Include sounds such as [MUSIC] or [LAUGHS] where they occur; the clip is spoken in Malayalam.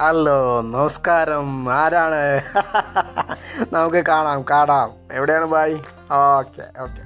ഹലോ നമസ്കാരം. ആരാണ്? [LAUGHS] നമുക്ക് കാണാം കാണാം. എവിടെയാണ് ബായ്? Okay okay.